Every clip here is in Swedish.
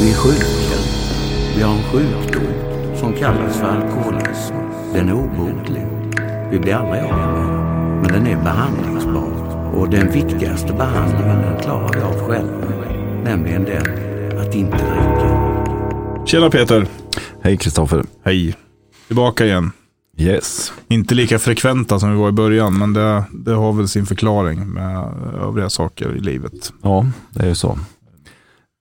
Vi är sjuka. Vi har en sjukdom som kallas för alkoholism. Den är obotlig. Vi blir aldrig av med den. Men den är behandlingsbar. Och den viktigaste behandlingen den klarar vi av själva. Nämligen den att inte dricka. Tjena Peter. Hej Kristoffer. Hej. Tillbaka igen. Yes. Inte lika frekventa som vi var i början, men det, det har väl sin förklaring med övriga saker i livet. Ja, det är ju så.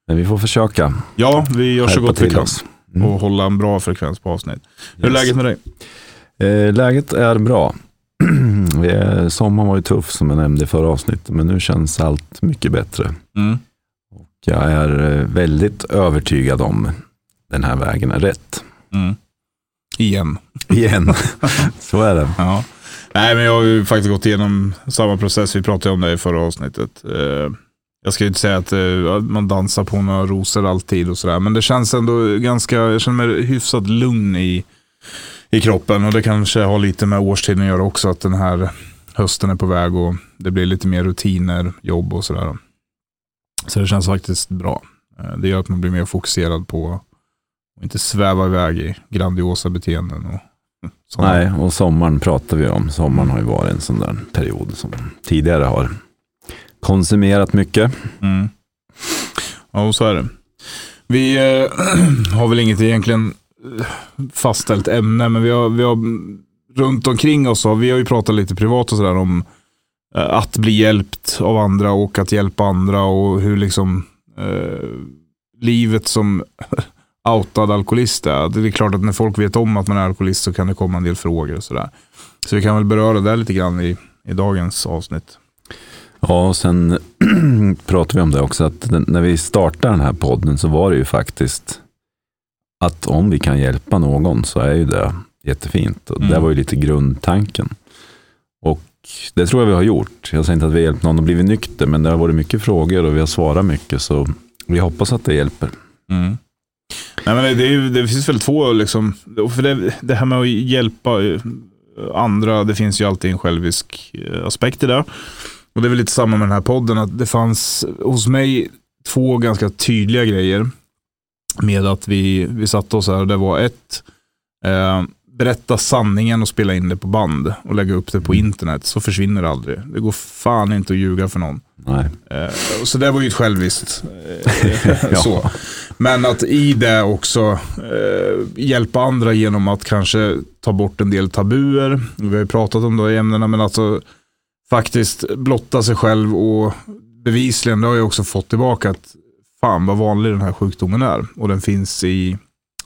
Men vi får försöka. Ja, vi gör så gott vi kan. Mm. Och hålla en bra frekvens på avsnitt. Hur är Yes. läget med dig? Eh, läget är bra. Sommaren var ju tuff som jag nämnde i förra avsnittet, men nu känns allt mycket bättre. Mm. Jag är eh, väldigt övertygad om den här vägen är rätt. Mm. Igen. Igen, så är det. Ja. Nej, men jag har ju faktiskt gått igenom samma process. Vi pratade om det i förra avsnittet. Eh, jag ska ju inte säga att uh, man dansar på några rosor alltid och sådär. Men det känns ändå ganska, jag känner mig hyfsat lugn i, i kroppen. Och det kanske har lite med årstiden att göra också. Att den här hösten är på väg och det blir lite mer rutiner, jobb och sådär. Så det känns faktiskt bra. Eh, det gör att man blir mer fokuserad på att inte sväva iväg i grandiosa beteenden. Och sådana. Nej, och sommaren pratar vi om. Sommaren har ju varit en sån där period som tidigare har konsumerat mycket. Mm. Ja, så är det. Vi eh, har väl inget egentligen eh, fastställt ämne, men vi har, vi har runt omkring oss, har, vi har ju pratat lite privat och sådär om eh, att bli hjälpt av andra och att hjälpa andra och hur liksom eh, livet som outad alkoholist är. Det är klart att när folk vet om att man är alkoholist så kan det komma en del frågor och sådär. Så vi kan väl beröra det lite grann i, i dagens avsnitt. Ja, och sen pratar vi om det också, att när vi startade den här podden så var det ju faktiskt att om vi kan hjälpa någon så är ju det jättefint. Och Mm. Det var ju lite grundtanken. Och det tror jag vi har gjort. Jag säger inte att vi har hjälpt någon att bli nykter, men det har varit mycket frågor och vi har svarat mycket, så vi hoppas att det hjälper. Mm. Nej, men det, är det finns väl två, liksom, för det, det här med att hjälpa andra, det finns ju alltid en självisk eh, aspekt i det. Och det är väl lite samma med den här podden, att det fanns hos mig två ganska tydliga grejer. Med att vi, vi satte oss här och det var ett, eh, berätta sanningen och spela in det på band och lägga upp det på internet, så försvinner det aldrig. Det går fan inte att ljuga för någon. Nej. Eh, Så det var ju ett själviskt. eh, så. Men att i det också eh, hjälpa andra genom att kanske ta bort en del tabuer. Vi har ju pratat om det i ämnena, men alltså faktiskt blotta sig själv och bevisligen, det har jag också fått tillbaka att fan vad vanlig den här sjukdomen är. Och den finns i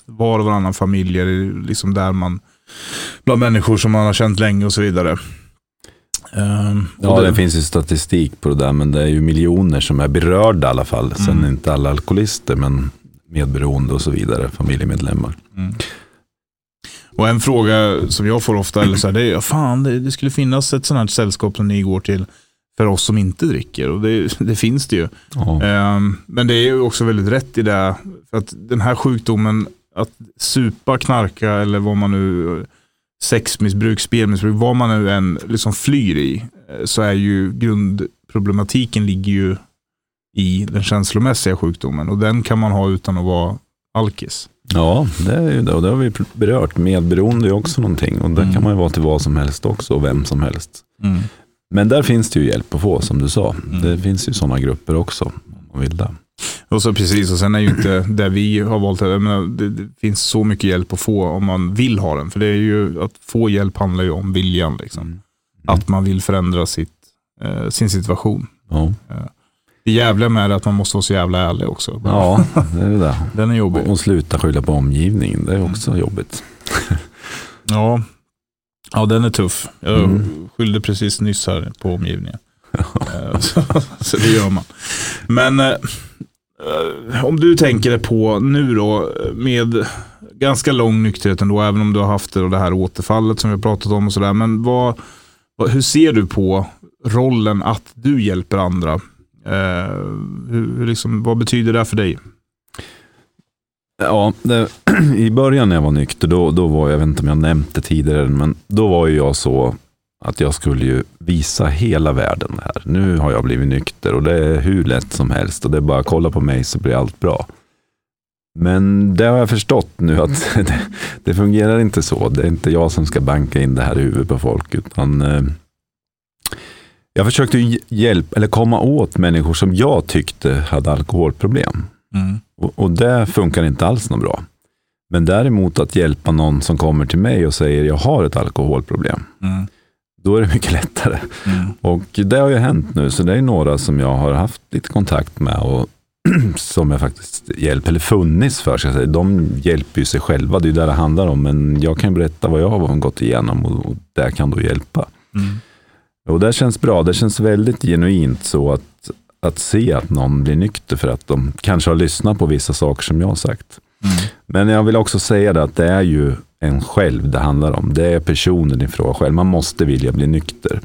var och varannan familj, eller liksom där man, bland människor som man har känt länge och så vidare. Och Ja, det finns ju statistik på det där, men det är ju miljoner som är berörda i alla fall. Sen Mm. inte alla alkoholister, men medberoende och så vidare, familjemedlemmar. Mm. Och en fråga som jag får ofta eller så här, det är, fan det, det skulle finnas ett sånt här sällskap som ni går till för oss som inte dricker. Och det, det finns det ju. Ehm, men det är ju också väldigt rätt i det. För att den här sjukdomen, att supa, knarka eller vad man nu, sexmissbruk, spelmissbruk, vad man nu än liksom flyr i, eh, så är ju grundproblematiken ligger ju i den känslomässiga sjukdomen. Och den kan man ha utan att vara alkis. Ja, det är ju det. Och det har vi berört. Medberoende är också någonting. Och det Mm. kan man ju vara till vad som helst också, och vem som helst. Men där finns det ju hjälp att få, som du sa. Mm. Det finns ju sådana grupper också, om man vill det. Och så precis, och sen är ju inte det vi har valt, jag menar, det, det finns så mycket hjälp att få om man vill ha den. För det är ju, att få hjälp handlar ju om viljan. Liksom. Mm. Att man vill förändra sitt, eh, sin situation. Ja, Det jävliga med det att man måste vara så jävla ärlig också. ja det är det där. Den är jobbig. Och, sluta skylla på omgivningen, det är också jobbigt. Ja. ja, den är tuff. Jag Mm. skyllde precis nyss här på omgivningen. Eh, så, så det gör man. Men eh, om du tänker dig på nu då med ganska lång nykterhet ändå, även om du har haft det, och det här återfallet som vi har pratat om och sådär. Men vad, vad, hur ser du på rollen att du hjälper andra? Eh, hur, hur liksom, vad betyder det för dig? Ja, det, i början när jag var nykter, då, då var jag, jag vet inte om jag nämnt det tidigare, men då var ju jag så att jag skulle ju visa hela världen det här. Nu har jag blivit nykter och det är hur lätt som helst och det är bara att kolla på mig så blir allt bra. Men det har jag förstått nu att det, det, fungerar inte så. Det är inte jag som ska banka in det här i huvudet på folk. Utan, eh, jag försökte hjälpa, eller komma åt människor som jag tyckte hade alkoholproblem. Mm. Och, och, det funkar inte alls något bra. Men däremot att hjälpa någon som kommer till mig och säger jag har ett alkoholproblem. Mm. Då är det mycket lättare. Mm. Och det har ju hänt nu, så det är några som jag har haft lite kontakt med och som jag faktiskt hjälpt, eller funnits för. Ska jag säga. De hjälper ju sig själva, det är ju det det handlar om. Men jag kan berätta vad jag har gått igenom och, och det kan då hjälpa. Mm. Och det känns bra, det känns väldigt genuint så att, att se att någon blir nykter för att de kanske har lyssnat på vissa saker som jag har sagt. Mm. Men jag vill också säga det att det är ju en själv det handlar om. Det är personen i fråga själv. Man måste vilja bli nykter.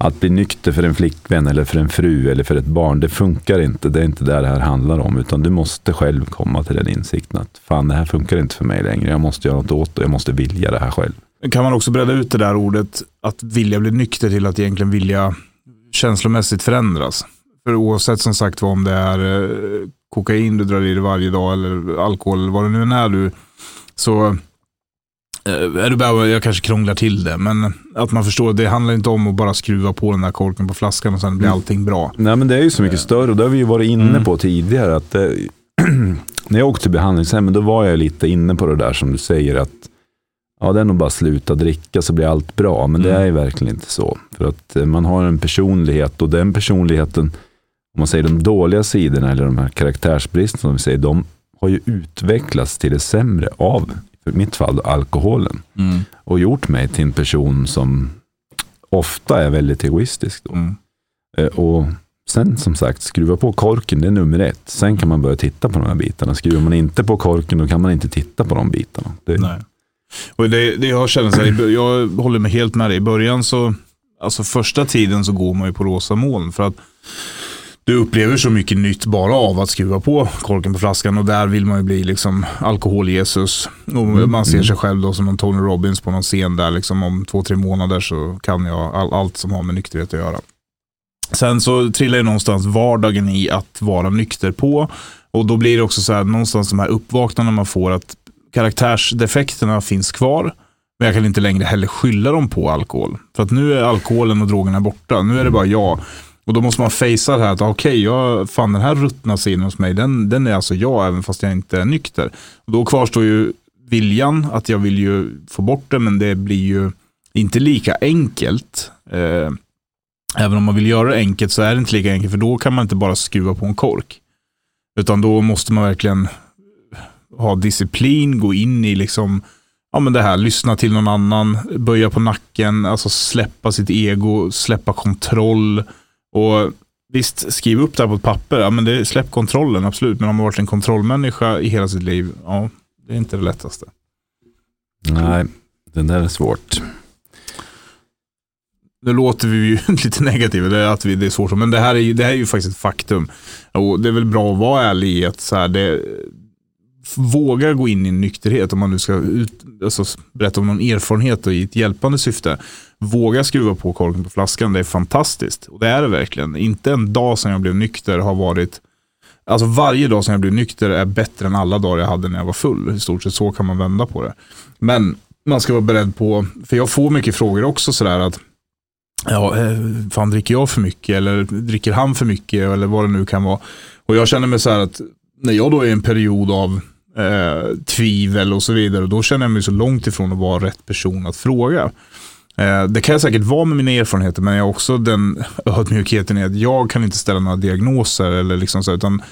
Att bli nykter för en flickvän eller för en fru eller för ett barn, det funkar inte. Det är inte det det här handlar om, utan du måste själv komma till den insikten att fan, det här funkar inte för mig längre. Jag måste göra något åt det. Jag måste vilja det här själv. Kan man också bredda ut det där ordet, att vilja bli nykter till att egentligen vilja känslomässigt förändras? För oavsett som sagt vad om det är eh, kokain du drar i dig varje dag eller alkohol eller vad det nu än är du, så Eh, är du bara, jag kanske krånglar till det, men att man förstår, det handlar inte om att bara skruva på den där korken på flaskan och sen blir mm. allting bra. Nej, men det är ju så mycket större och det har vi ju varit inne mm. på tidigare. Att det, när jag åkte till behandlingshemmet, då var jag lite inne på det där som du säger, att ja, det är nog bara sluta dricka så blir allt bra. Men mm. det är ju verkligen inte så. För att eh, man har en personlighet och den personligheten, om man säger de dåliga sidorna eller de här karaktärsbristerna som vi säger, de har ju utvecklats till det sämre av i mitt fall alkoholen. Mm. Och gjort mig till en person som ofta är väldigt egoistisk. Då. Mm. Eh, och sen som sagt, skruva på korken, det är nummer ett. Sen kan man börja titta på de här bitarna. Skruvar man inte på korken, då kan man inte titta på de bitarna. Det... Nej. Och det, det jag känner, så här, jag håller mig helt med dig. I början så, alltså första tiden så går man ju på rosa moln. För att du upplever så mycket nytt bara av att skruva på korken på flaskan och där vill man ju bli liksom alkohol-Jesus. mm. Man ser mm. sig själv då som någon Tony Robbins på någon scen där liksom om två, tre månader så kan jag all, allt som har med nykterhet att göra. Sen så trillar ju någonstans vardagen i att vara nykter på och då blir det också så här någonstans de här uppvaknandena man får att karaktärsdefekterna finns kvar. Men jag kan inte längre heller skylla dem på alkohol. För att nu är alkoholen och drogerna borta. Nu är det bara jag och då måste man fejsa det här att okej, okay, fan den här ruttna sidan hos mig, den, den är alltså jag även fast jag inte är nykter. Och då kvarstår ju viljan att jag vill ju få bort det, men det blir ju inte lika enkelt. Eh, även om man vill göra det enkelt så är det inte lika enkelt, för då kan man inte bara skruva på en kork. Utan då måste man verkligen ha disciplin, gå in i liksom, ja men det här, lyssna till någon annan, böja på nacken, alltså släppa sitt ego, släppa kontroll och Visst, skriv upp det här på ett papper. Ja, men det, släpp kontrollen, absolut. Men om man varit en kontrollmänniska i hela sitt liv, ja, det är inte det lättaste. Nej, det där är svårt. Nu låter vi ju lite negativa, det är att vi, det är svårt. Men det här är, ju, det här är ju faktiskt ett faktum. Och det är väl bra att vara ärlig i att så här, det, våga gå in i nykterhet, om man nu ska ut, alltså, berätta om någon erfarenhet i ett hjälpande syfte. Våga skruva på korken på flaskan, det är fantastiskt. Och det är det verkligen. Inte en dag sedan jag blev nykter har varit Alltså varje dag som jag blev nykter är bättre än alla dagar jag hade när jag var full. I stort sett så kan man vända på det. Men man ska vara beredd på, för jag får mycket frågor också sådär att Ja, eh, fan dricker jag för mycket eller dricker han för mycket eller vad det nu kan vara. Och jag känner mig så här att när jag då är i en period av eh, tvivel och så vidare. Då känner jag mig så långt ifrån att vara rätt person att fråga. Eh, det kan jag säkert vara med mina erfarenheter, men jag har också den ödmjukheten i att jag kan inte ställa några diagnoser. Eller liksom så, utan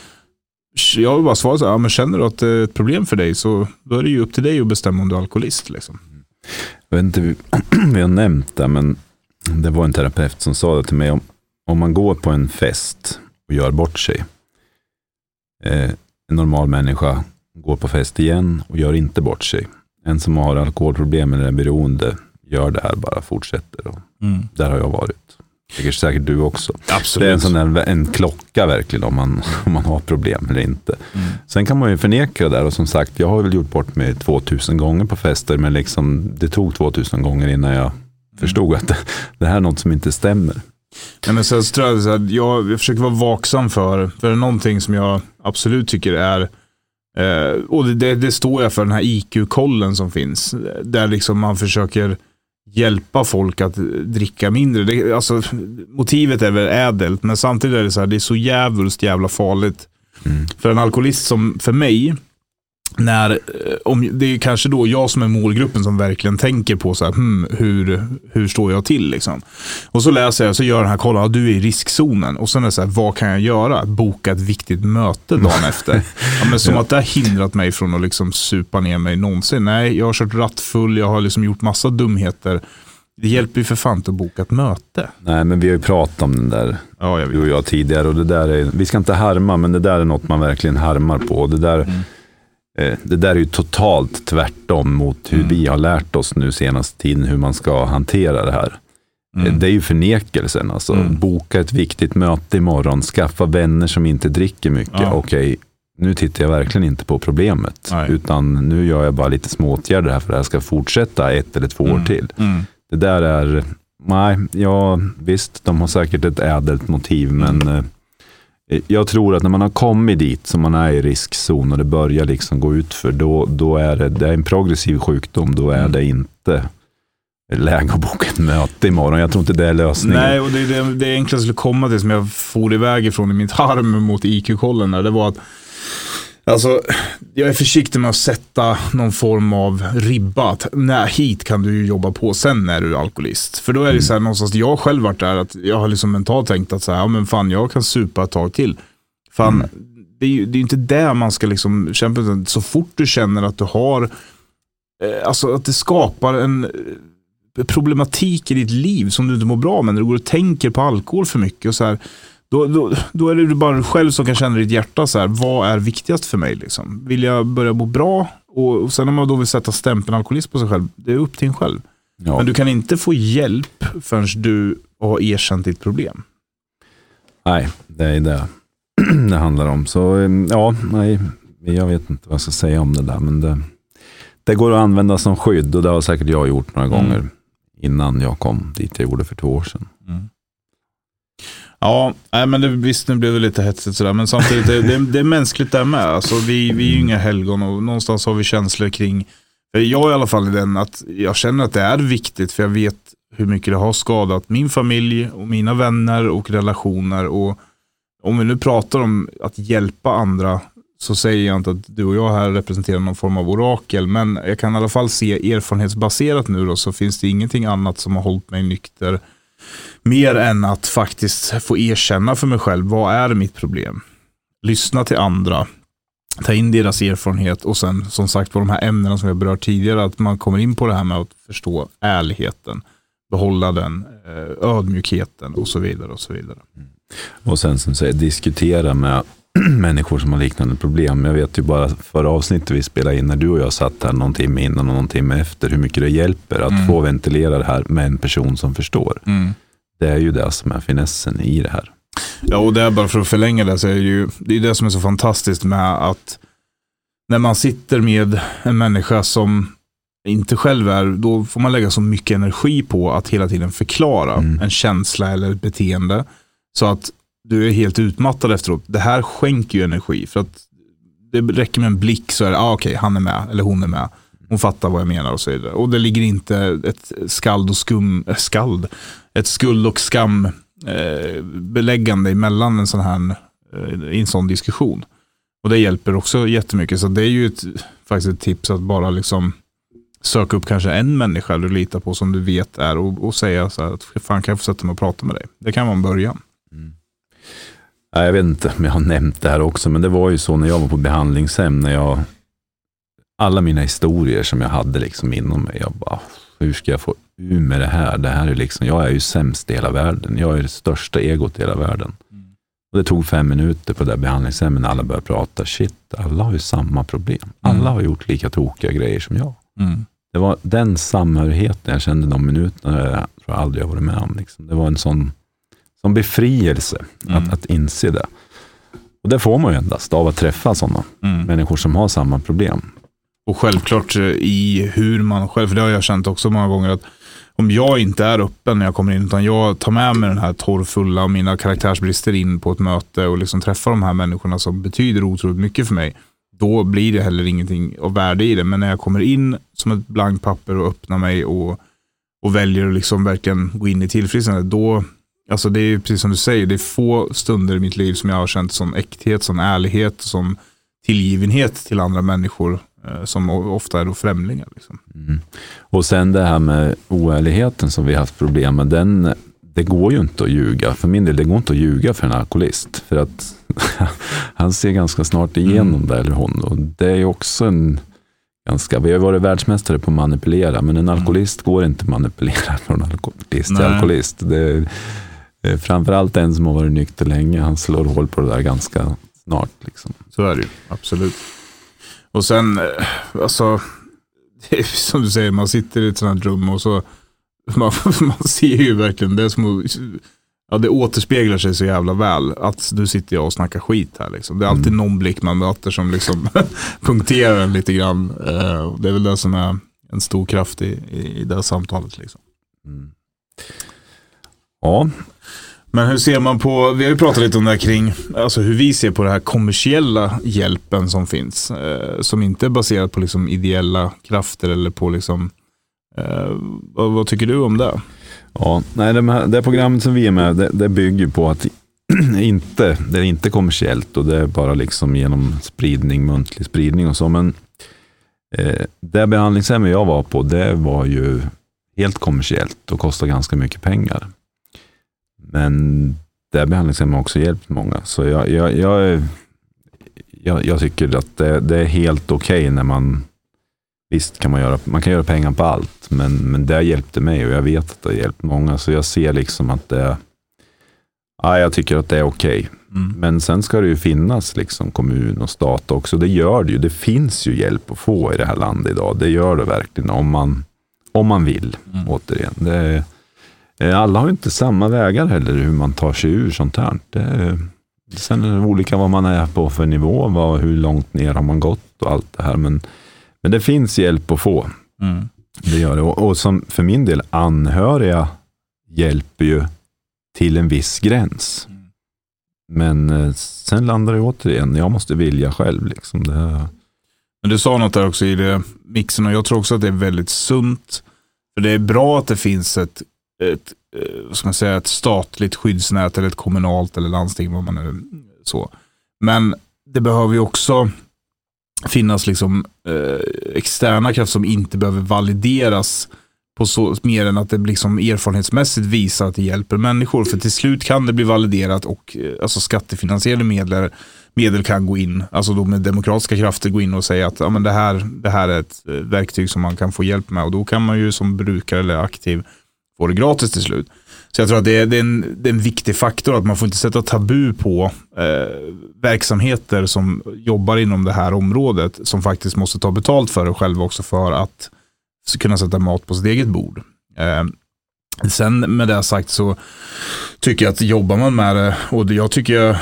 jag vill bara svara så här, ja, men känner du att det är ett problem för dig så då är det ju upp till dig att bestämma om du är alkoholist. Liksom. Jag vet inte, vi har nämnt det, men det var en terapeut som sa det till mig. Om, om man går på en fest och gör bort sig. Eh, en normal människa går på fest igen och gör inte bort sig. En som har alkoholproblem eller är beroende gör det här bara, fortsätter. Och mm. Där har jag varit. Det är säkert du också. Absolut. Det är en, sån där, en klocka verkligen om man, om man har problem eller inte. Mm. Sen kan man ju förneka det där och som sagt, jag har väl gjort bort mig 2000 gånger på fester, men liksom, det tog 2000 gånger innan jag mm. förstod att det, det här är något som inte stämmer. Nej, men sen tror jag, jag, jag försöker vara vaksam för, för det är någonting som jag absolut tycker är Eh, och det, det, det står jag för, den här IQ-kollen som finns. Där liksom man försöker hjälpa folk att dricka mindre. Det, alltså, motivet är väl ädelt, men samtidigt är det så här, det är så jävligt jävla farligt. Mm. För en alkoholist som, för mig, när, eh, om, det är kanske då jag som är målgruppen som verkligen tänker på så här, hmm, hur, hur står jag till liksom. Och så läser jag, så gör den här kollen, ja, du är i riskzonen. Och sen är det så här, vad kan jag göra? Boka ett viktigt möte dagen efter. Ja, men som Ja. att det har hindrat mig från att liksom supa ner mig någonsin. Nej, jag har kört rattfull, jag har liksom gjort massa dumheter. Det hjälper ju för fan inte att boka ett möte. Nej, men vi har ju pratat om den där, Ja, du och jag tidigare. Och det där är, vi ska inte harma, men det där är något man verkligen harmar på. Och Det där, Mm. Eh, det där är ju totalt tvärtom mot hur Mm. vi har lärt oss nu senaste tiden hur man ska hantera det här. Mm. Eh, Det är ju förnekelsen. Alltså, Mm. Boka ett viktigt möte imorgon, skaffa vänner som inte dricker mycket. Ja. Okej, nu tittar jag verkligen inte på problemet. Nej. Utan nu gör jag bara lite små åtgärder här för det här ska fortsätta ett eller två år till. Mm. Det där är, nej, ja visst, de har säkert ett ädelt motiv, men eh, jag tror att när man har kommit dit, som man är i riskzon och det börjar liksom gå ut för då, då är det, det är en progressiv sjukdom, då är Mm. det inte läge att boka ett möte imorgon. Jag tror inte det är lösningen. Nej, och det det, det enklaste skulle komma till som jag for iväg ifrån i mitt harm mot IQ-kollen det var att Alltså, jag är försiktig med att sätta någon form av ribba. Att, nej, hit kan du ju jobba på, sen är du alkoholist. För då är det så här någonstans, jag själv varit där, att jag har liksom mentalt tänkt att så här, ja, men fan, jag kan supa ett tag till. Fan, Mm. det är ju det är inte där man ska liksom kämpa. utan Så fort du känner att du har, eh, alltså att det skapar en eh, problematik i ditt liv som du inte mår bra med, när du går och tänker på alkohol för mycket och så här, då, då, då är det du bara själv som kan känna i ditt hjärta, så här, vad är viktigast för mig? Liksom? Vill jag börja må bra? Och, och sen om man då vill sätta stämpeln alkoholist på sig själv, det är upp till en själv. Ja. Men du kan inte få hjälp förrän du har erkänt ditt problem. Nej, det är det det handlar om. Så eh, ja, nej, jag vet inte vad jag ska säga om det där, men det, det går att använda som skydd och det har säkert jag gjort några Mm. gånger innan jag kom dit jag gjorde för två år sedan. Ja, nej, men det, visst nu blev det lite hetsigt sådär, men samtidigt det, det, det är mänskligt där med. Alltså, vi, vi är ju inga helgon och någonstans har vi känslor kring, jag jag i alla fall i den att jag känner att det är viktigt för jag vet hur mycket det har skadat min familj och mina vänner och relationer. Och om vi nu pratar om att hjälpa andra så säger jag inte att du och jag här representerar någon form av orakel, men jag kan i alla fall se erfarenhetsbaserat nu då, så finns det ingenting annat som har hållit mig nykter Mer än att faktiskt få erkänna för mig själv, vad är mitt problem? Lyssna till andra, ta in deras erfarenhet och sen som sagt på de här ämnena som jag berört tidigare, att man kommer in på det här med att förstå ärligheten, behålla den, eh, ödmjukheten och så vidare. och så vidare. Och sen som säger, diskutera med människor som har liknande problem. Jag vet ju bara förra avsnittet vi spelade in, när du och jag satt här någon timme innan och någon timme efter, hur mycket det hjälper att Mm. få ventilera det här med en person som förstår. Det är ju det som är finessen i det här. Ja, och det är bara för att förlänga det så är det ju det är det som är så fantastiskt med att när man sitter med en människa som inte själv är, då får man lägga så mycket energi på att hela tiden förklara Mm. en känsla eller ett beteende. Så att du är helt utmattad efteråt. Det här skänker ju energi. För att det räcker med en blick så är det, ah, okej, han är med eller hon är med. Hon fattar vad jag menar och så vidare. Och det ligger inte ett skald och skum, äh, skald, ett skuld och skam eh, beläggande emellan en sån här eh, i en sån diskussion. Och det hjälper också jättemycket. Så det är ju ett, faktiskt ett tips att bara liksom söka upp kanske en människa du litar på som du vet är och, och säga så här att fan kan jag få sätta mig och prata med dig. Det kan vara en början. Jag vet inte om jag har nämnt det här också, men det var ju så när jag var på behandlingshem, när jag, alla mina historier som jag hade liksom inom mig, jag bara, hur ska jag få ur med det här? Det här är liksom, jag är ju sämst i hela världen, jag är det största egot i hela världen. Och det tog fem minuter på det där behandlingshemmet när alla började prata, shit, alla har ju samma problem. Alla Mm. har gjort lika tokiga grejer som jag. Mm. Det var den samhörigheten jag kände de minuterna, jag tror aldrig jag varit med om. Liksom. Det var en sån, sån befrielse Mm. att, att inse det. Och det får man ju endast av att träffa sådana Mm. människor som har samma problem. Och självklart eh, i hur man själv, för det har jag känt också många gånger, att om jag inte är öppen när jag kommer in, utan jag tar med mig den här torrfulla och mina karaktärsbrister in på ett möte och liksom träffar de här människorna som betyder otroligt mycket för mig. då blir det heller ingenting av värde i det. Men när jag kommer in som ett blankt papper och öppnar mig och, och väljer att liksom verkligen gå in i tillfrisknande, då, alltså det är precis som du säger, det är få stunder i mitt liv som jag har känt sån äkthet, sån ärlighet, som tillgivenhet till andra människor eh, som ofta är då främlingar. Liksom. Mm. Och sen det här med oärligheten som vi haft problem med, den, det går ju inte att ljuga. För min del, det går inte att ljuga för en alkoholist. För att han ser ganska snart igenom mm. det, eller hon. Och det är ju också en ganska, vi har varit världsmästare på att manipulera, men en alkoholist går inte att manipulera från alkoholist till alkoholist. Det framförallt en som har varit nykter länge, han slår hål på det där ganska snart. Liksom. Så är det ju, absolut. Och sen, eh, alltså, det är som du säger, man sitter i ett sånt här rum och så man, man ser ju verkligen, det som ja, det återspeglar sig så jävla väl att nu sitter jag och snackar skit här. Liksom. Det är alltid mm. någon blick man möter som liksom punkterar en lite grann. Uh, det är väl det som är en stor kraft i, i, i det här samtalet. Liksom. Mm. Ja, men hur ser man på, vi har ju pratat lite om det här kring, alltså hur vi ser på den här kommersiella hjälpen som finns. Eh, som inte är baserad på liksom ideella krafter eller på liksom, eh, vad, vad, tycker du om det? Ja, nej, det, här, det programmet som vi är med, det, det bygger på att inte, det är inte kommersiellt och det är bara liksom genom spridning, muntlig spridning och så. Men eh, det behandlingshemmet jag var på, det var ju helt kommersiellt och kostade ganska mycket pengar. Men det behandlingshemmet har också hjälpt många. Så jag, jag, jag, jag, jag tycker att det, det är helt okej okay när man Visst kan man göra, man kan göra pengar på allt, men, men det hjälpte mig och jag vet att det har hjälpt många. Så jag ser liksom att det, ja, jag tycker att det är okej. Okay. Mm. Men sen ska det ju finnas liksom kommun och stat också. Det gör det ju. Det finns ju hjälp att få i det här landet idag. Det gör det verkligen om man, om man vill. Mm. Återigen. Det, alla har inte samma vägar heller hur man tar sig ur sånt här. Det, sen är det olika vad man är på för nivå, vad, hur långt ner har man gått och allt det här. Men, men det finns hjälp att få. Mm. Det gör det. Och, och, som för min del, anhöriga hjälper ju till en viss gräns. Mm. Men eh, sen landar det återigen, jag måste vilja själv. Liksom. Det... Men du sa något där också i det mixen och jag tror också att det är väldigt sunt. För det är bra att det finns ett ett, eh, vad ska man säga, ett statligt skyddsnät eller ett kommunalt eller landsting. Vad man nu, så. Men det behöver ju också finnas liksom, eh, externa krafter som inte behöver valideras på så, mer än att det liksom erfarenhetsmässigt visar att det hjälper människor. För till slut kan det bli validerat och eh, alltså skattefinansierade medel, medel kan gå in, alltså då med demokratiska krafter gå in och säga att ja, men det, här, det här är ett eh, verktyg som man kan få hjälp med. Och då kan man ju som brukare eller aktiv får det gratis till slut. Så jag tror att det är, det är, en, det är en viktig faktor att man får inte sätta tabu på eh, verksamheter som jobbar inom det här området som faktiskt måste ta betalt för det själva också för att kunna sätta mat på sitt eget bord. Eh, sen med det sagt så tycker jag att jobbar man med det och jag tycker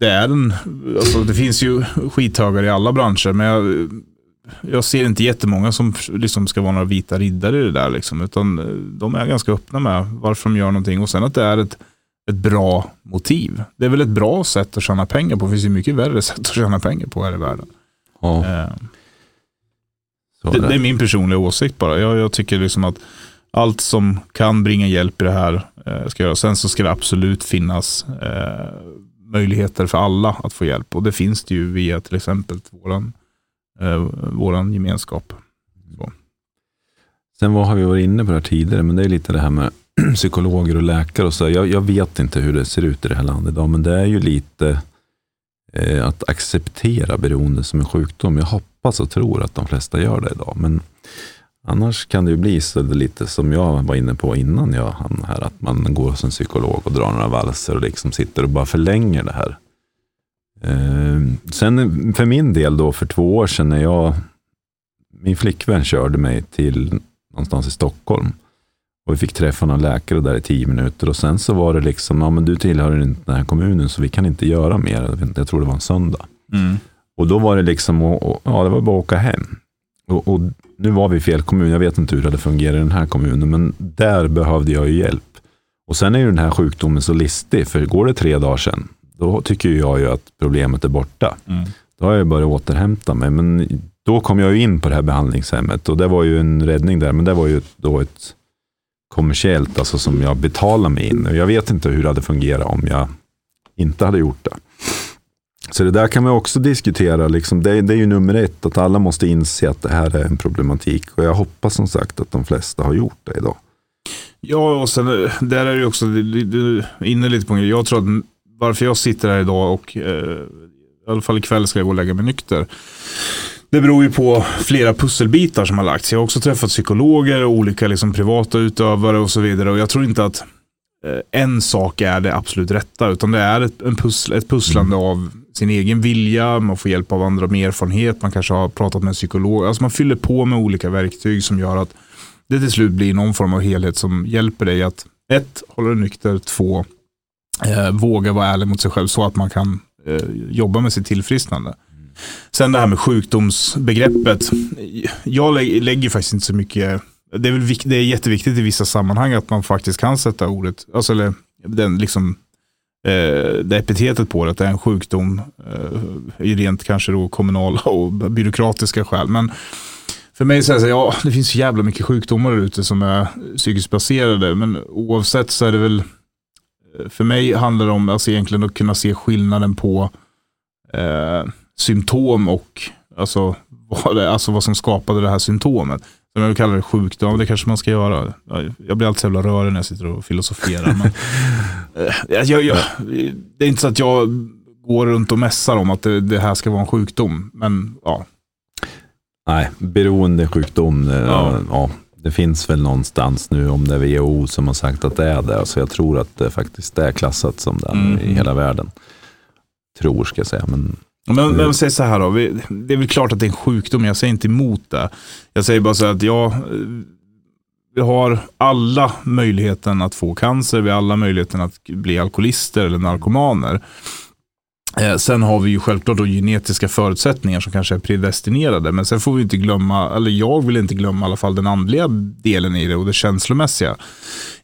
det är en, alltså det finns ju skithögar i alla branscher men jag jag ser inte jättemånga som liksom ska vara några vita riddare i det där. Liksom, utan eh, de är ganska öppna med varför de gör någonting. Och sen att det är ett, ett bra motiv. Det är väl ett bra sätt att tjäna pengar på. Det finns ju mycket värre sätt att tjäna pengar på här i världen. Ja. Eh. Det, det, är min personliga åsikt bara. Jag, jag, tycker liksom att allt som kan bringa hjälp i det här eh, ska göras. Sen så ska det absolut finnas eh, möjligheter för alla att få hjälp. Och det finns det ju via till exempel våran eh, vår gemenskap. Så. Sen vad har vi varit inne på det här tidigare, men det är lite det här med psykologer och läkare och så. Jag, jag, vet inte hur det ser ut i det här landet idag, men det är ju lite eh, att acceptera beroende som en sjukdom. Jag hoppas och tror att de flesta gör det idag, men annars kan det ju bli så lite som jag var inne på innan jag hann här, att man går hos en psykolog och drar några valser och liksom sitter och bara förlänger det här sen för min del då, för två år sedan när jag, min flickvän körde mig till någonstans i Stockholm. Och vi fick träffa någon läkare där i tio minuter och sen så var det liksom, ja men du tillhör inte den här kommunen så vi kan inte göra mer. Jag tror det var en söndag. Mm. Och då var det liksom, och, ja det var bara att åka hem. Och, och, nu var vi i fel kommun, jag vet inte hur det fungerar i den här kommunen, men där behövde jag ju hjälp. Och sen är ju den här sjukdomen så listig, för går det tre dagar sedan, då tycker jag ju att problemet är borta. Mm. Då har jag börjat återhämta mig. Men då kom jag ju in på det här behandlingshemmet och det var ju en räddning där. Men det var ju då ett kommersiellt, alltså som jag betalade mig in. Och jag vet inte hur det hade fungerat om jag inte hade gjort det. Så det där kan man också diskutera. Liksom. Det, det, är ju nummer ett, att alla måste inse att det här är en problematik. Och jag hoppas som sagt att de flesta har gjort det idag. Ja, och sen där är det också, du är inne lite på en Jag tror att varför jag sitter här idag och eh, i alla fall ikväll ska jag gå och lägga mig nykter. Det beror ju på flera pusselbitar som har lagts. Jag har också träffat psykologer och olika liksom privata utövare och så vidare. Och jag tror inte att eh, en sak är det absolut rätta. Utan det är ett, pussl, ett pusslande mm. av sin egen vilja. Man får hjälp av andra med erfarenhet. Man kanske har pratat med en psykolog. Alltså man fyller på med olika verktyg som gör att det till slut blir någon form av helhet som hjälper dig att ett, hålla dig nykter, två, eh, våga vara ärlig mot sig själv så att man kan eh, jobba med sitt tillfrisknande. Sen det här med sjukdomsbegreppet. Jag lägger faktiskt inte så mycket, det är, väl, det är jätteviktigt i vissa sammanhang att man faktiskt kan sätta ordet, alltså eller den liksom eh, det epitetet på det, att det är en sjukdom, eh, i rent kanske då kommunala och byråkratiska skäl. Men för mig så är det så, ja, det finns så jävla mycket sjukdomar ute som är psykiskt baserade, men oavsett så är det väl, för mig handlar det om alltså egentligen att kunna se skillnaden på eh, symptom och alltså vad, det, alltså vad som skapade det här symptomet. Som jag kallar det sjukdom, det kanske man ska göra. Jag blir alltid så jävla rörig när jag sitter och filosoferar. men, eh, jag, jag, det är inte så att jag går runt och mässar om att det, det här ska vara en sjukdom. Men ja. Nej, beroendesjukdom, det, ja. ja. Det finns väl någonstans nu om det är WHO som har sagt att det är det. Så jag tror att det faktiskt är klassat som det mm. i hela världen. Tror ska jag säga, men men, men säg så här då, det är väl klart att det är en sjukdom, jag säger inte emot det. Jag säger bara så här att ja, vi har alla möjligheten att få cancer, vi har alla möjligheten att bli alkoholister eller narkomaner. Eh, sen har vi ju självklart då genetiska förutsättningar som kanske är predestinerade. Men sen får vi inte glömma, eller jag vill inte glömma i alla fall den andliga delen i det och det känslomässiga.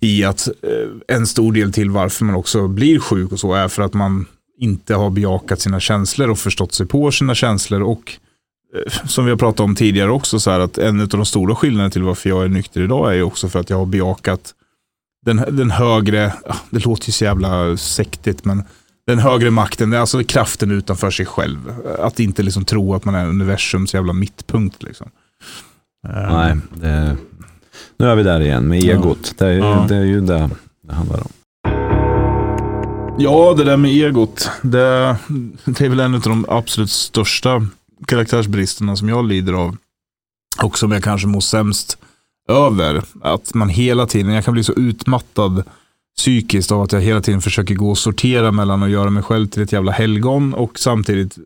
I att eh, en stor del till varför man också blir sjuk och så är för att man inte har bejakat sina känslor och förstått sig på sina känslor. Och eh, som vi har pratat om tidigare också, så här att en av de stora skillnaderna till varför jag är nykter idag är ju också för att jag har bejakat den, den högre, ah, det låter ju så jävla sektigt, men den högre makten, alltså kraften utanför sig själv. Att inte liksom tro att man är universums jävla mittpunkt. Liksom. Nej, det, nu är vi där igen med egot. Det är, ja. det är ju det det handlar om. Ja, det där med egot. Det, det är väl en av de absolut största karaktärsbristerna som jag lider av. Och som jag kanske mår sämst över. Att man hela tiden, jag kan bli så utmattad psykiskt av att jag hela tiden försöker gå och sortera mellan att göra mig själv till ett jävla helgon och samtidigt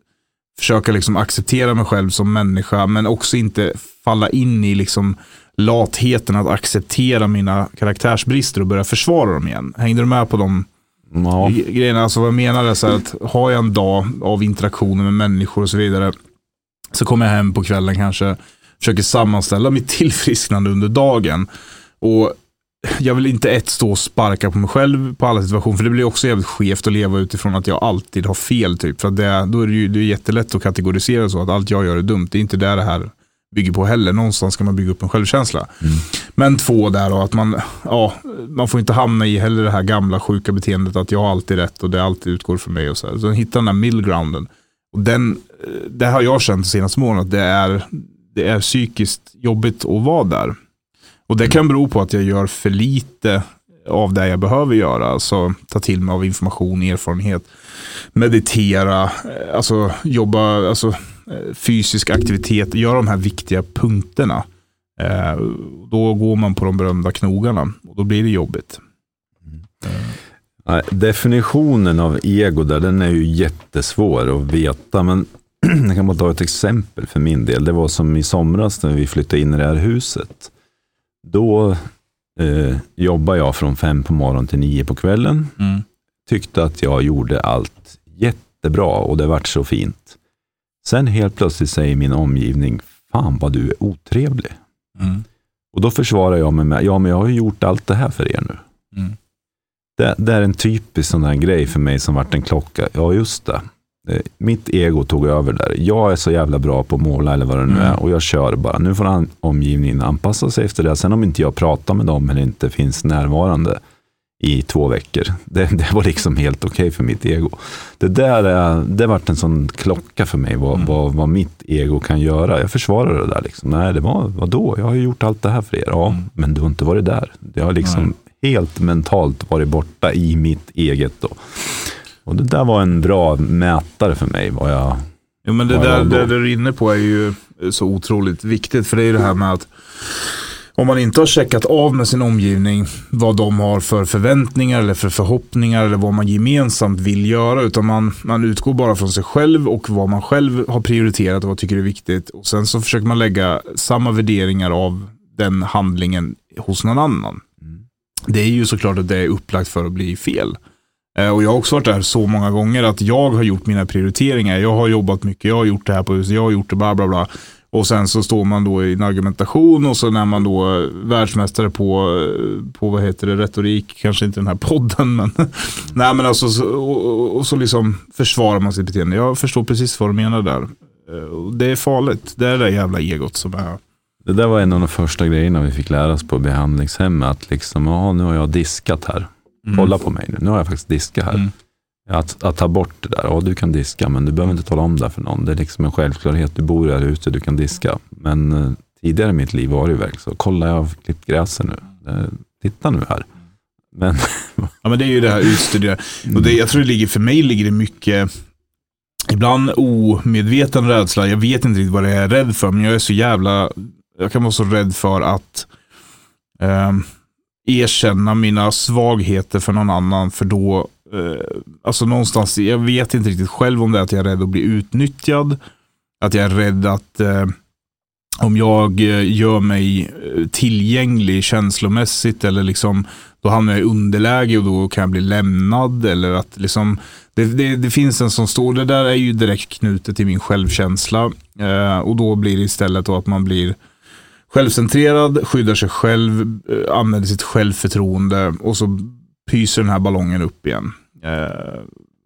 försöka liksom acceptera mig själv som människa men också inte falla in i liksom latheten att acceptera mina karaktärsbrister och börja försvara dem igen. Hängde du med på de Ja. Grejerna, alltså vad jag menar är så att har jag en dag av interaktioner med människor och så vidare, så kommer jag hem på kvällen kanske, försöker sammanställa mitt tillfrisknande under dagen. Och jag vill inte ett stå och sparka på mig själv på alla situationer, för det blir också jävligt skevt att leva utifrån att jag alltid har fel. Typ. För det, då är det ju det är jättelätt att kategorisera så att allt jag gör är dumt. Det är inte där det här bygger på heller. Någonstans ska man bygga upp en självkänsla. Mm. Men två där då, att man, ja, man får inte hamna i heller det här gamla sjuka beteendet att jag har alltid rätt och det alltid utgår från mig. och Så, här. så hitta den där middlegrounden. Och den, det har jag känt de senaste månaderna, att det är, det är psykiskt jobbigt att vara där. Och det kan bero på att jag gör för lite av det jag behöver göra. Alltså ta till mig av information, erfarenhet, meditera, eh, alltså jobba, alltså eh, fysisk aktivitet, göra de här viktiga punkterna. Eh, då går man på de berömda knogarna och då blir det jobbigt. Mm. Definitionen av ego där, den är ju jättesvår att veta. Men jag kan bara ta ett exempel för min del. Det var som i somras när vi flyttade in i det här huset. Då eh, jobbade jag från fem på morgonen till nio på kvällen. Mm. Tyckte att jag gjorde allt jättebra och det vart så fint. Sen helt plötsligt säger min omgivning, fan vad du är otrevlig. Mm. Och då försvarar jag mig med, ja men jag har ju gjort allt det här för er nu. Mm. Det, det, är en typisk sån här grej för mig som vart en klocka. Ja just det. Eh, Mitt ego tog över där. Jag är så jävla bra på att måla eller vad det nu Mm. är och jag kör bara. Nu får an- omgivningen anpassa sig efter det. Sen om inte jag pratar med dem eller inte finns närvarande i två veckor. Det, det var liksom helt okej för mitt ego. Det där är, det vart en sån klocka för mig, vad, Mm. vad, vad mitt ego kan göra. Jag försvarar det där. Liksom. Nej, det var, vadå? Jag har ju gjort allt det här för er. Ja, Mm. men du har inte varit där. Jag har liksom helt mentalt varit borta i mitt eget. Då. Och det där var en bra mätare för mig. Vad jag, Jo, men det där, det du är inne på är ju så otroligt viktigt. För det är ju det här med att om man inte har checkat av med sin omgivning vad de har för förväntningar eller för förhoppningar eller vad man gemensamt vill göra. Utan man, man utgår bara från sig själv och vad man själv har prioriterat och vad tycker är viktigt. Och sen så försöker man lägga samma värderingar av den handlingen hos någon annan. Det är ju såklart att det är upplagt för att bli fel. Eh, och jag har också varit där så många gånger att jag har gjort mina prioriteringar. Jag har jobbat mycket, jag har gjort det här på huset, jag har gjort det bla bla bla. Och sen så står man då i en argumentation och så när man då eh, världsmästare på, eh, på vad heter det, retorik, kanske inte den här podden men. Nej men alltså, så, och, och, så liksom försvarar man sitt beteende. Jag förstår precis vad du menar där. Det är farligt, det är det där jävla egot som är. det där var en av de första grejerna vi fick lära oss på behandlingshemmet. Att liksom, ja, nu har jag diskat här. Kolla på mig nu, nu har jag faktiskt diskat här. Mm. Att, att ta bort det där, ja du kan diska men du behöver inte tala om det för någon. Det är liksom en självklarhet, du bor här ute, du kan diska. Men eh, tidigare i mitt liv var det ju verkligen så, kolla jag har klippt gräset nu. Eh, titta nu här. Men Ja men det är ju det här utstuderade. Och det, jag tror det ligger, för mig ligger det mycket, ibland omedveten rädsla. Jag vet inte riktigt vad det är jag är rädd för, men jag är så jävla, jag kan vara så rädd för att ehm, erkänna mina svagheter för någon annan. För då, eh, alltså någonstans, jag vet inte riktigt själv om det är att jag är rädd att bli utnyttjad. Att jag är rädd att eh, om jag eh, gör mig eh, tillgänglig känslomässigt eller liksom då hamnar jag i underläge och då kan jag bli lämnad. Eller att liksom, det, det, det finns en som står, det där är ju direkt knutet till min självkänsla. Eh, och då blir det istället då att man blir självcentrerad, skyddar sig själv, eh, använder sitt självförtroende och så pyser den här ballongen upp igen. Eh,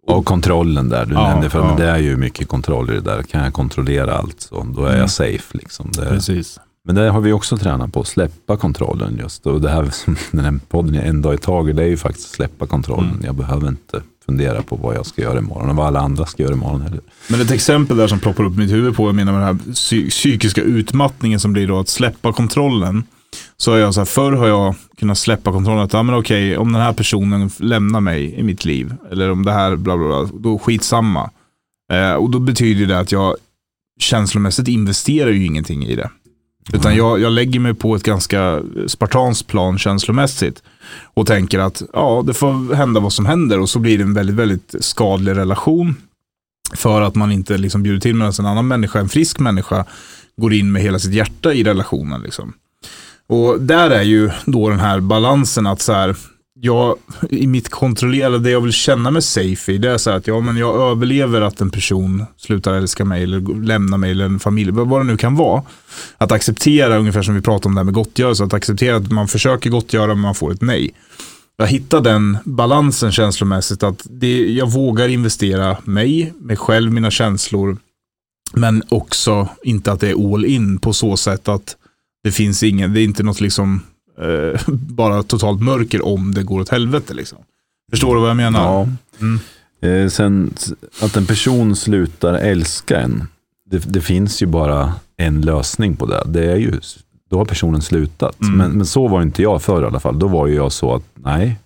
och kontrollen där, du Ja, nämnde, för ja. det är ju mycket kontroll i det där. Kan jag kontrollera allt så, då är Mm. jag safe. Liksom. Det, precis. Men det har vi också tränat på, släppa kontrollen just. Och det här som den här podden en dag i taget, det är ju faktiskt släppa kontrollen. Mm. Jag behöver inte fundera på vad jag ska göra imorgon och vad alla andra ska göra imorgon heller. Men ett exempel där som ploppar upp i mitt huvud på, jag menar med den här psy- psykiska utmattningen som blir då att släppa kontrollen. Så har jag så här, förr har jag kunnat släppa kontrollen. Att, ja, men okej, om den här personen lämnar mig i mitt liv. Eller om det här, bla bla bla. Då skitsamma. Eh, och då betyder det att jag känslomässigt investerar ju ingenting i det. Utan jag, jag lägger mig på ett ganska spartanskt plan känslomässigt. Och tänker att ja, det får hända vad som händer. Och så blir det en väldigt, väldigt skadlig relation. För att man inte liksom bjuder till medan en annan människa, en frisk människa, går in med hela sitt hjärta i relationen. Liksom. Och där är ju då den här balansen att så här, jag, i mitt kontrollerade, det jag vill känna mig safe i, det är så här att ja, men jag överlever att en person slutar älska mig eller lämnar mig eller en familj, vad det nu kan vara. Att acceptera, ungefär som vi pratade om det här med gottgörelse, att acceptera att man försöker gottgöra men man får ett nej. Jag hittar den balansen känslomässigt att det, jag vågar investera mig, mig själv, mina känslor. Men också inte att det är all in på så sätt att det finns ingen, det är inte något liksom eh, bara totalt mörker om det går åt helvete liksom. Förstår du vad jag menar? Ja. Mm. Eh, sen att en person slutar älska en, det, det finns ju bara en lösning på det. Det är ju, då har personen slutat. Mm. Men, men så var inte jag förr i alla fall. Då var ju jag så att, nej,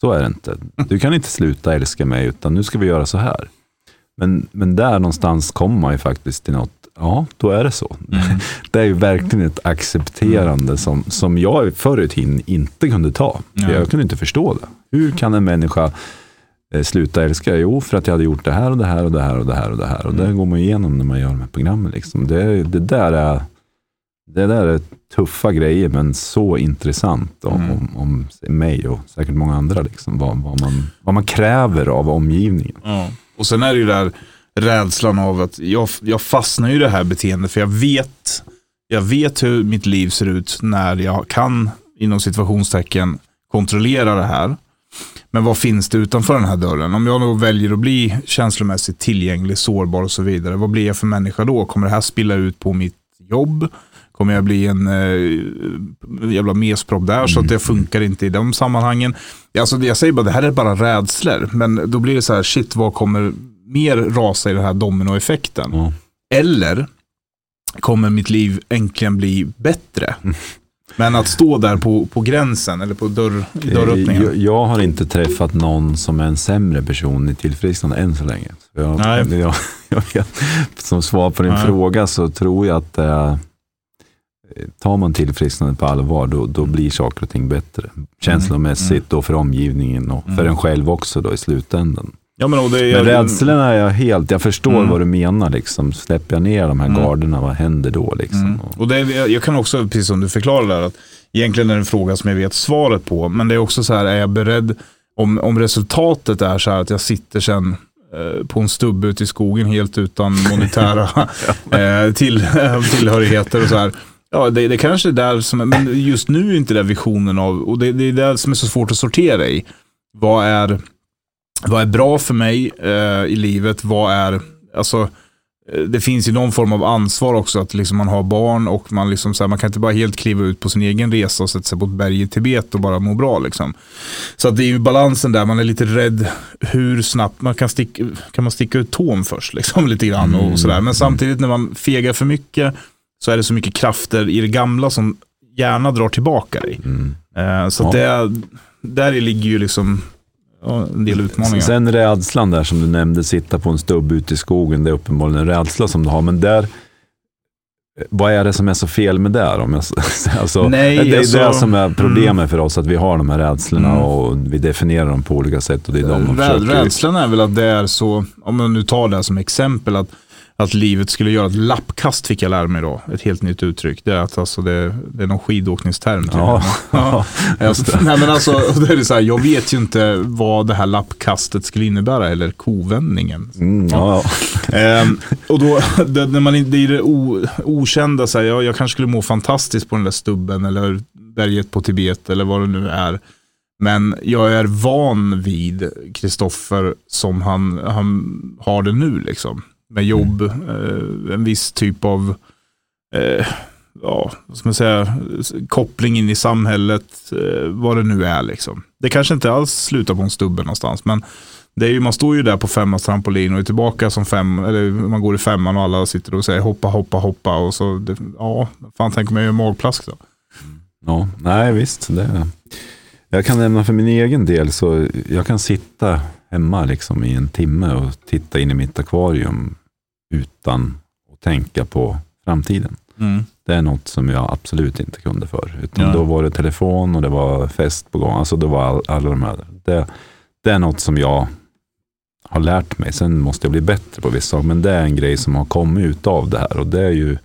så är det inte. Du kan inte sluta älska mig, utan nu ska vi göra så här. Men, men där någonstans kommer man ju faktiskt till något, ja, då är det så. Mm. Det är ju verkligen ett accepterande som, som jag förr i tiden inte kunde ta. Ja. Jag kunde inte förstå det. Hur kan en människa eh, sluta älska? Jo, för att jag hade gjort det här och det här och det här och det här och det här. Och det går man igenom när man gör de här programmen. Liksom. Det, det, där är, det där är tuffa grejer, men så intressant om, Mm. om, om mig och säkert många andra. Liksom. Vad, vad, man, vad man kräver av omgivningen. Ja. Och sen är det ju där rädslan av att jag, jag fastnar i det här beteendet för jag vet, jag vet hur mitt liv ser ut när jag kan, inom situationstecken, kontrollera det här. Men vad finns det utanför den här dörren? Om jag då väljer att bli känslomässigt tillgänglig, sårbar och så vidare. Vad blir jag för människa då? Kommer det här spilla ut på mitt jobb? Kommer jag bli en eh, jävla mespropp där så att det funkar inte i de sammanhangen? Alltså, jag säger bara, det här är bara rädslor. Men då blir det så här, shit, vad kommer mer rasa i den här dominoeffekten? Ja. Eller kommer mitt liv äntligen bli bättre? Men att stå där på, på gränsen eller på dörr, i dörröppningen. Jag, jag har inte träffat någon som är en sämre person i tillfrisknande än så länge. Så jag, Nej. Jag, jag som svar på din Nej. fråga så tror jag att eh, tar man tillfrisknande på allvar då, då blir saker och ting bättre. Känslomässigt och för omgivningen och för Mm. en själv också då i slutändan. Ja, men, och det, Men jag, rädslorna är jag helt, jag förstår Mm. vad du menar liksom. Släpper jag ner de här Mm. garderna, vad händer då liksom? Mm. Och- det, jag kan också, precis som du förklarar där, att egentligen är det en fråga som jag vet svaret på. Men det är också så här, är jag beredd, om, om resultatet är så här att jag sitter sen eh, på en stubbe ute i skogen helt utan monetära eh, till, tillhörigheter och så här. Ja, det, det kanske är där som, men just nu är inte det visionen av, och det, det är det som är så svårt att sortera i. Vad är, vad är bra för mig eh, i livet? Vad är, alltså, eh, det finns ju någon form av ansvar också att liksom man har barn och man, liksom så här, man kan inte bara helt kliva ut på sin egen resa och sätta sig på ett berg i Tibet och bara må bra. Liksom. Så att det är ju balansen där, man är lite rädd hur snabbt man kan sticka, kan man sticka ut tån först. Liksom, lite grann och sådär. Men samtidigt när man fegar för mycket så är det så mycket krafter i det gamla som gärna drar tillbaka dig. Mm. Eh, så att det, där ligger ju liksom ja, en del utmaningar. Sen rädslan där som du nämnde, sitta på en stubb ute i skogen, det är uppenbarligen en rädsla som du har. Men där, vad är det som är så fel med det? Om jag, alltså, Nej, det är alltså- det som är problemet för oss, att vi har de här rädslorna Mm. och vi definierar dem på olika sätt. Och det är de man Rä- försöker... Rädslan är väl att det är så, om man nu tar det som exempel, att, att livet skulle göra ett lappkast fick jag lära mig då. Ett helt nytt uttryck. Det är att alltså det, det är någon skidåkningsterm. tydligen. Ja, Ja. just Nej, men alltså, är så här, jag vet ju inte vad det här lappkastet skulle innebära, eller kovändningen. Mm, ja. Ehm, och då, det, när man, det är det o, okända, så här, jag, jag kanske skulle må fantastiskt på den där stubben eller berget på Tibet eller vad det nu är. Men jag är van vid Kristoffer som han, han har det nu. Liksom. Med jobb, eh, en viss typ av eh, ja, vad ska man säga, koppling in i samhället, eh, vad det nu är. Liksom. Det kanske inte alls slutar på en stubbe någonstans, men det är ju, man står ju där på femmans trampolin och är tillbaka som fem, eller man går i femman och alla sitter och säger hoppa, hoppa, hoppa och så, det, ja, fan tänk om jag gör magplask då. Ja, nej visst. Det, jag kan nämna för min egen del, så jag kan sitta hemma liksom i en timme och titta in i mitt akvarium utan att tänka på framtiden. Det är något som jag absolut inte kunde för. Utan Ja. då var det telefon och det var fest på gång. Alltså då var all, alla de här. Det, det är något som jag har lärt mig. Sen måste jag bli bättre på vissa saker. Men det är en grej som har kommit ut av det här. Och det är ju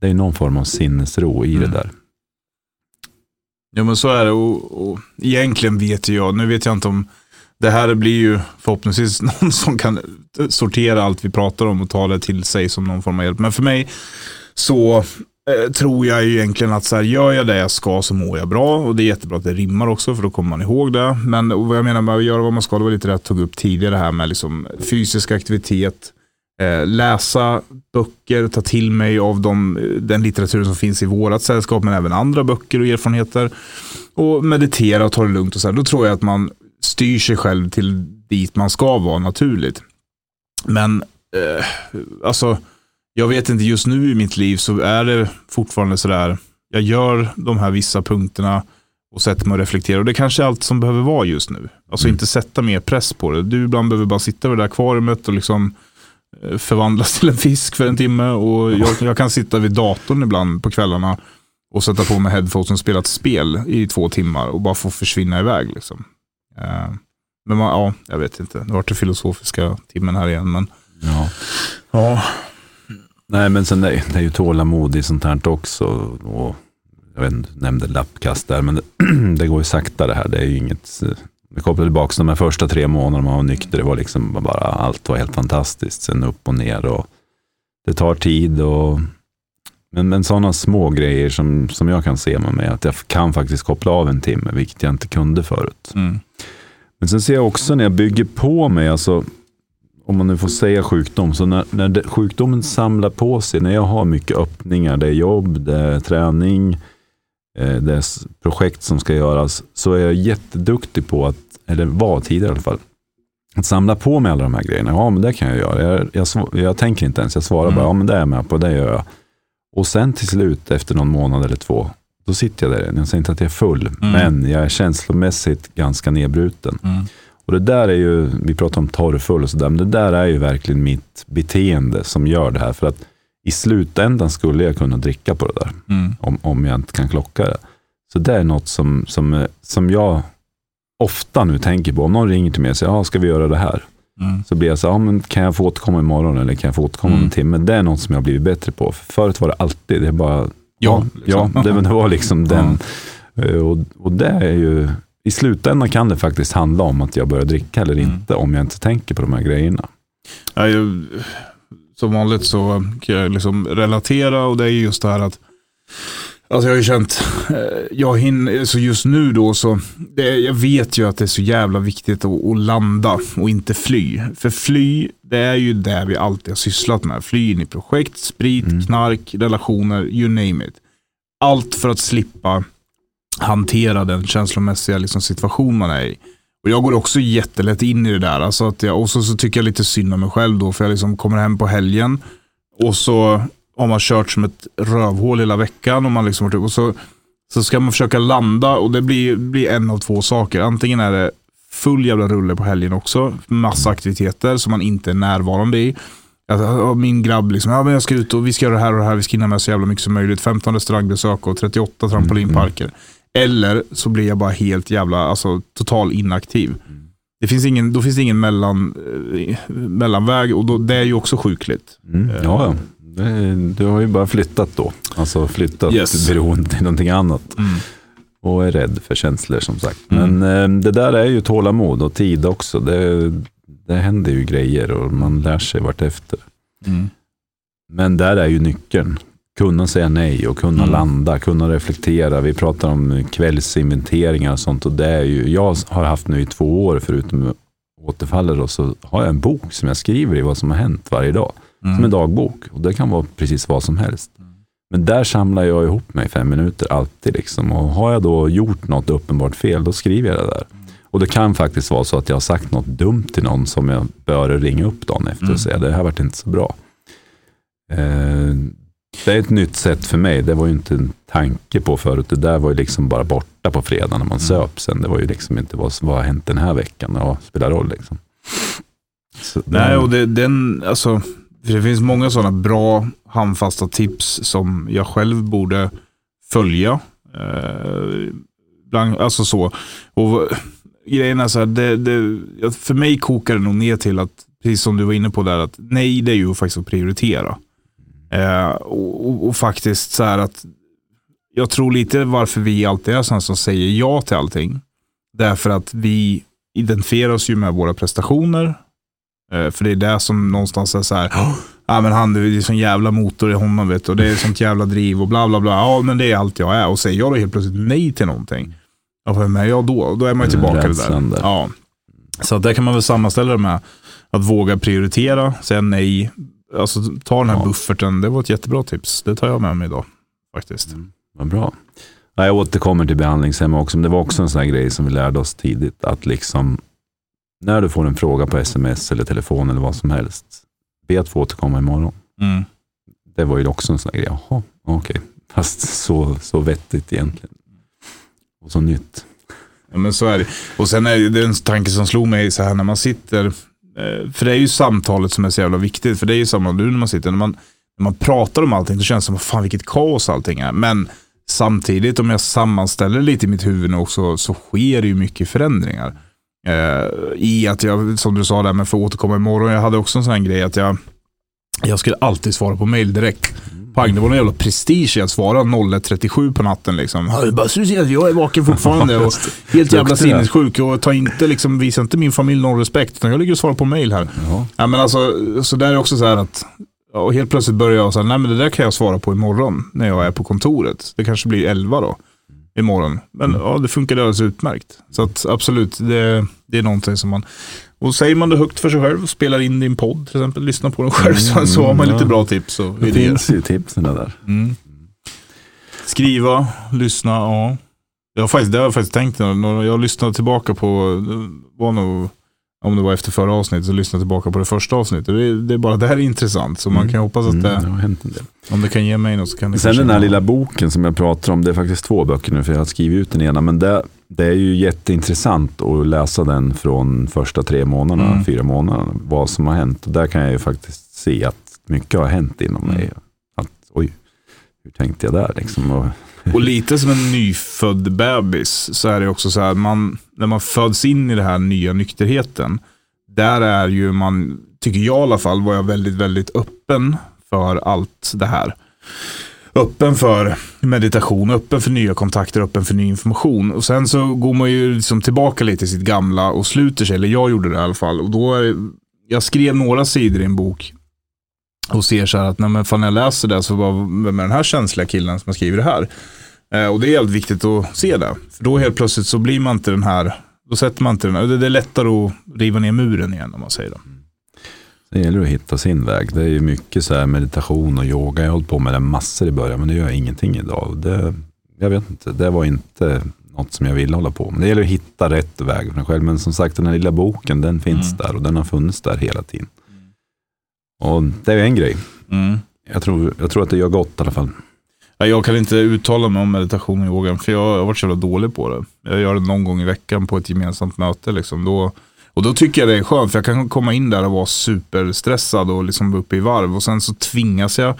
det är någon form av sinnesro i det Mm. där. Ja men så är det och, och egentligen vet jag, nu vet jag inte om det här blir ju förhoppningsvis någon som kan sortera allt vi pratar om och ta det till sig som någon form av hjälp. Men för mig så eh, tror jag ju egentligen att så här, gör jag det jag ska så mår jag bra. Och det är jättebra att det rimmar också för då kommer man ihåg det. Men vad jag menar med att göra vad man ska, det var lite det jag tog upp tidigare här med liksom fysisk aktivitet. Eh, läsa böcker, ta till mig av de, den litteratur som finns i vårat sällskap men även andra böcker och erfarenheter. Och meditera och ta det lugnt och så här. Då tror jag att man styr sig själv till dit man ska vara naturligt. Men eh, alltså, jag vet inte, just nu i mitt liv så är det fortfarande sådär, jag gör de här vissa punkterna och sätter mig och reflekterar. Och det kanske är allt som behöver vara just nu. Alltså Mm. inte sätta mer press på det. Du ibland behöver bara sitta vid det där akvariet och liksom eh, förvandlas till en fisk för en timme. Och jag, jag kan sitta vid datorn ibland på kvällarna och sätta på mig headphones och spela ett spel i två timmar och bara få försvinna iväg. Liksom. Eh, men man, ja, jag vet inte. Nu vart det filosofiska timmen här igen. Men Ja. ja, Nej, men sen det, det är ju tålamod i sånt här också. Och, jag vet inte, du nämnde lappkast där, men det, det går ju sakta det här. Det är ju inget... Vi kopplar tillbaka de här första tre månaderna man var nykter. Det var liksom bara, allt var helt fantastiskt. Sen upp och ner och det tar tid. Och, men, men sådana små grejer som, som jag kan se med mig, att jag kan faktiskt koppla av en timme, vilket jag inte kunde förut. mm. Men sen ser jag också när jag bygger på mig, alltså, om man nu får säga sjukdom, så när, när det, sjukdomen samlar på sig, när jag har mycket öppningar, det är jobb, det är träning, eh, det är projekt som ska göras, så är jag jätteduktig på att, eller var tidigare i alla fall, att samla på mig alla de här grejerna. Ja, men det kan jag göra. Jag, jag, jag tänker inte ens, jag svarar bara, ja men det är jag med på, det gör jag. Och sen till slut, efter någon månad eller två, då sitter jag där. Jag säger inte att jag är full, men jag är känslomässigt ganska nedbruten. Mm. Och det där är ju, vi pratar om torrfull och sådär, men det där är ju verkligen mitt beteende som gör det här. För att i slutändan skulle jag kunna dricka på det där, Mm. om, om jag inte kan klocka det. Så det är något som, som, som jag ofta nu tänker på. Om någon ringer till mig och säger, ska vi göra det här? Mm. Så blir jag så här, ja, men kan jag få återkomma imorgon eller kan jag få återkomma om Mm. en timme? Det är något som jag har blivit bättre på. För förut var det alltid, det är bara, Ja, ja, liksom. det, men det var liksom den. Eh, Och, och det är ju, i slutändan kan det faktiskt handla om att jag börjar dricka eller Mm. inte, om jag inte tänker på de här grejerna. Ja, jag, som vanligt så kan jag liksom relatera och det är just det här att Alltså jag har ju känt, eh, jag hinner, så just nu då så, det, jag vet ju att det är så jävla viktigt att, att landa och inte fly. För fly, det är ju det vi alltid har sysslat med. Fly in i projekt, sprit, knark, relationer, you name it. Allt för att slippa hantera den känslomässiga liksom, situation man är i. Och jag går också jättelätt in i det där. Alltså att jag, och så, så tycker jag lite synd om mig själv då, för jag liksom kommer hem på helgen och så har man kört som ett rövhål hela veckan och, man liksom, och så, så ska man försöka landa och det blir, blir en av två saker. Antingen är det full jävla rulle på helgen också, massa aktiviteter som man inte är närvarande i. Alltså, min grabb liksom, ja men jag ska ut och vi ska göra det här och det här, vi ska hinna med så jävla mycket som möjligt. 15 restaurangbesök och 38 trampolinparker. Eller så blir jag bara helt jävla, alltså total inaktiv. Det finns ingen, då finns det ingen mellan, eh, mellanväg och då, det är ju också sjukligt. Mm. Ja, ja. Du har ju bara flyttat då. Alltså flyttat Yes. beroende till någonting annat. Mm. Och är rädd för känslor som sagt. Mm. Men eh, det där är ju tålamod och tid också. Det, det händer ju grejer och man lär sig vartefter. Mm. Men där är ju nyckeln. Kunna säga nej och kunna Mm. landa, kunna reflektera. Vi pratar om kvällsinventeringar och sånt. Och det är ju, jag har haft nu i två år, förutom återfallet, då, så har jag en bok som jag skriver i vad som har hänt varje dag. Mm. Som en dagbok. Och det kan vara precis vad som helst. Men där samlar jag ihop mig i fem minuter alltid. Liksom. Och har jag då gjort något uppenbart fel, då skriver jag det där. Och det kan faktiskt vara så att jag har sagt något dumt till någon som jag bör ringa upp dagen efter Mm. och säga det här vart inte så bra. Eh, det är ett nytt sätt för mig. Det var ju inte en tanke på förut. Det där var ju liksom bara borta på fredag när man Mm. söp sen. Det var ju liksom inte vad som har hänt den här veckan. Ja, spelar roll liksom. Så, Nej, och det, den, alltså, det finns många sådana bra handfasta tips som jag själv borde följa. Eh, bland, alltså så. Och grejen är så här, det, det, för mig kokar det nog ner till att, precis som du var inne på där, att nej, det är ju faktiskt att prioritera. Eh, och, och, och faktiskt så här att, jag tror lite varför vi alltid är sådana som säger ja till allting. Därför att vi identifierar oss ju med våra prestationer. Eh, För det är det som någonstans är så här, ja men han det är sån jävla motor i honom vet du, och det är sånt jävla driv och bla bla bla. Ja men det är allt jag är. Och säger jag då helt plötsligt nej till någonting, ja vem är jag då? Då är man ju Den tillbaka det där. där. Ja. Så där kan man väl sammanställa det med att våga prioritera, säga nej, alltså ta den här Ja. bufferten. Det var ett jättebra tips. Det tar jag med mig idag faktiskt. Vad bra. Ja, jag återkommer till behandlingshem också, men det var också en sån här grej som vi lärde oss tidigt. Att liksom, när du får en fråga på sms eller telefon eller vad som helst, be att få återkomma imorgon. Mm. Det var ju också en sån här grej. Jaha, okej. Fast så, så vettigt egentligen. Och så nytt. Ja, men så är det. Och sen är det en tanke som slog mig så här när man sitter, eh, för det är ju samtalet som är så jävla viktigt. För det är ju samma nu när man sitter, när man, när man pratar om allting så känns det som, fan vilket kaos allting är. Men samtidigt om jag sammanställer lite i mitt huvud nu också så sker det ju mycket förändringar. Eh, I att jag, som du sa där, men för att återkomma imorgon, jag hade också en sån här grej att jag, jag skulle alltid svara på mail direkt. Pang, det var någon jävla prestige i att svara 01.37 på natten. Liksom. Ja, Bara, så du ser att jag är vaken fortfarande och helt jävla sinnessjuk och tar inte, liksom, visar inte min familj någon respekt. Utan jag ligger och svarar på mail här. Ja. Ja, men alltså, så där är också så här att och helt plötsligt börjar jag säga, nej men det där kan jag svara på imorgon när jag är på kontoret. Det kanske blir 11 då. Imorgon. Men Mm. ja, det funkade alldeles utmärkt. Så att, absolut, det, det är någonting som man... Och säger man det högt för sig själv och spelar in din podd till exempel, lyssna på den själv, så, så har man lite bra tips och Det idéer. finns ju tipsen där. Mm. Skriva, lyssna, ja. Jag har faktiskt, det har jag faktiskt tänkt jag lyssnade tillbaka på, det var nog, om det var efter förra avsnittet, så lyssnade jag tillbaka på det första avsnittet. Det är, det är bara det är intressant, så man Mm. kan hoppas att Mm, det, det har hänt en del. om det kan ge mig något så kan det Sen den här lilla boken som jag pratar om, det är faktiskt två böcker nu för jag har skrivit ut den ena. Men det, det är ju jätteintressant att läsa den från första tre månaderna, Mm. fyra månaderna, vad som har hänt. Och där kan jag ju faktiskt se att mycket har hänt inom Mm. mig. Att, oj, hur tänkte jag där liksom? Och, Och lite som en nyfödd bebis så är det också så här, man, när man föds in i den här nya nykterheten, där är ju man, tycker jag i alla fall, var jag väldigt, väldigt öppen för allt det här. Öppen för meditation, öppen för nya kontakter, öppen för ny information. Och sen så går man ju liksom tillbaka lite till sitt gamla och sluter sig, eller jag gjorde det i alla fall. Och då är, jag skrev några sidor i en bok och ser så här att när, man, fan, när jag läser det så var vem är den här känsliga killen som har skrivit det här? Eh, och det är helt viktigt att se det. För då helt plötsligt så blir man inte den här, då sätter man inte den här, det, det är lättare att riva ner muren igen om man säger det. det gäller att hitta sin väg. Det är ju mycket så här meditation och yoga. Jag har hållit på med det massor i början, men det gör jag ingenting idag. Det, jag vet inte, det var inte något som jag ville hålla på med. Det gäller att hitta rätt väg för en själv. Men som sagt, den här lilla boken, den finns Mm. där och den har funnits där hela tiden. Och det är en grej. Jag tror, jag tror att det gör gott i alla fall. Ja, Jag kan inte uttala mig om meditation och yoga, för jag har varit så jävla dålig på det. Jag gör det någon gång i veckan på ett gemensamt möte. Liksom. Då, och då tycker jag det är skönt, för jag kan komma in där och vara superstressad och liksom vara uppe i varv. Och sen så tvingas jag,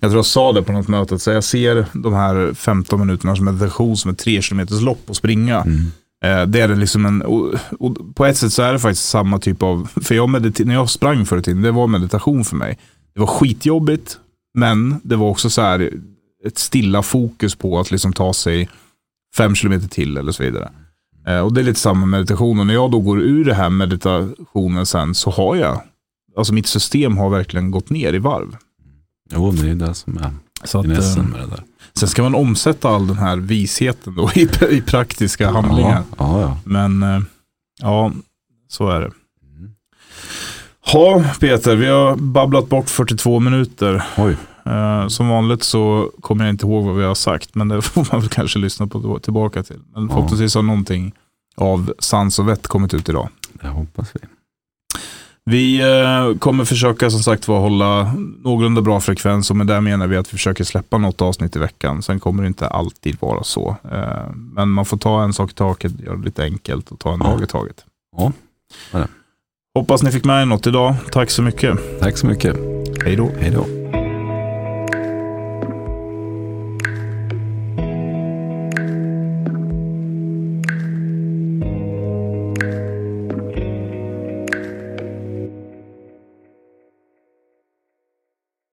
jag tror jag sa det på något möte, så jag ser de här 15 minuternas meditation som ett 3 km lopp och springa. Mm. Eh, Det är liksom en, och, och på ett sätt så är det faktiskt samma typ av, för jag mediter, när jag sprang förr i tiden, det var meditation för mig. Det var skitjobbigt, men det var också så här ett stilla fokus på att liksom ta sig fem kilometer till eller så vidare. Eh, Och det är lite samma meditation. Och när jag då går ur det här meditationen sen så har jag, alltså mitt system har verkligen gått ner i varv. Jo, det är det som är Så att, finessen eh, med det där. Sen ska man omsätta all den här visheten då i, i praktiska handlingar. Ja, ja, Men eh, ja, så är det. Mm. Ja, Peter, vi har babblat bort 42 minuter. Oj, Eh, som vanligt så kommer jag inte ihåg vad vi har sagt, men det får man väl kanske lyssna på tillbaka till. Men förhoppningsvis har någonting av sans och vett kommit ut idag. det hoppas vi. Vi eh, kommer försöka som sagt var hålla någorlunda bra frekvens och med det menar vi att vi försöker släppa något avsnitt i veckan. Sen kommer det inte alltid vara så. Eh, men man får ta en sak i taget, göra det lite enkelt och ta en Ja. dag i taget. Ja. Hoppas ni fick med er något idag. Tack så mycket. Tack så mycket. Hej då. Hej då.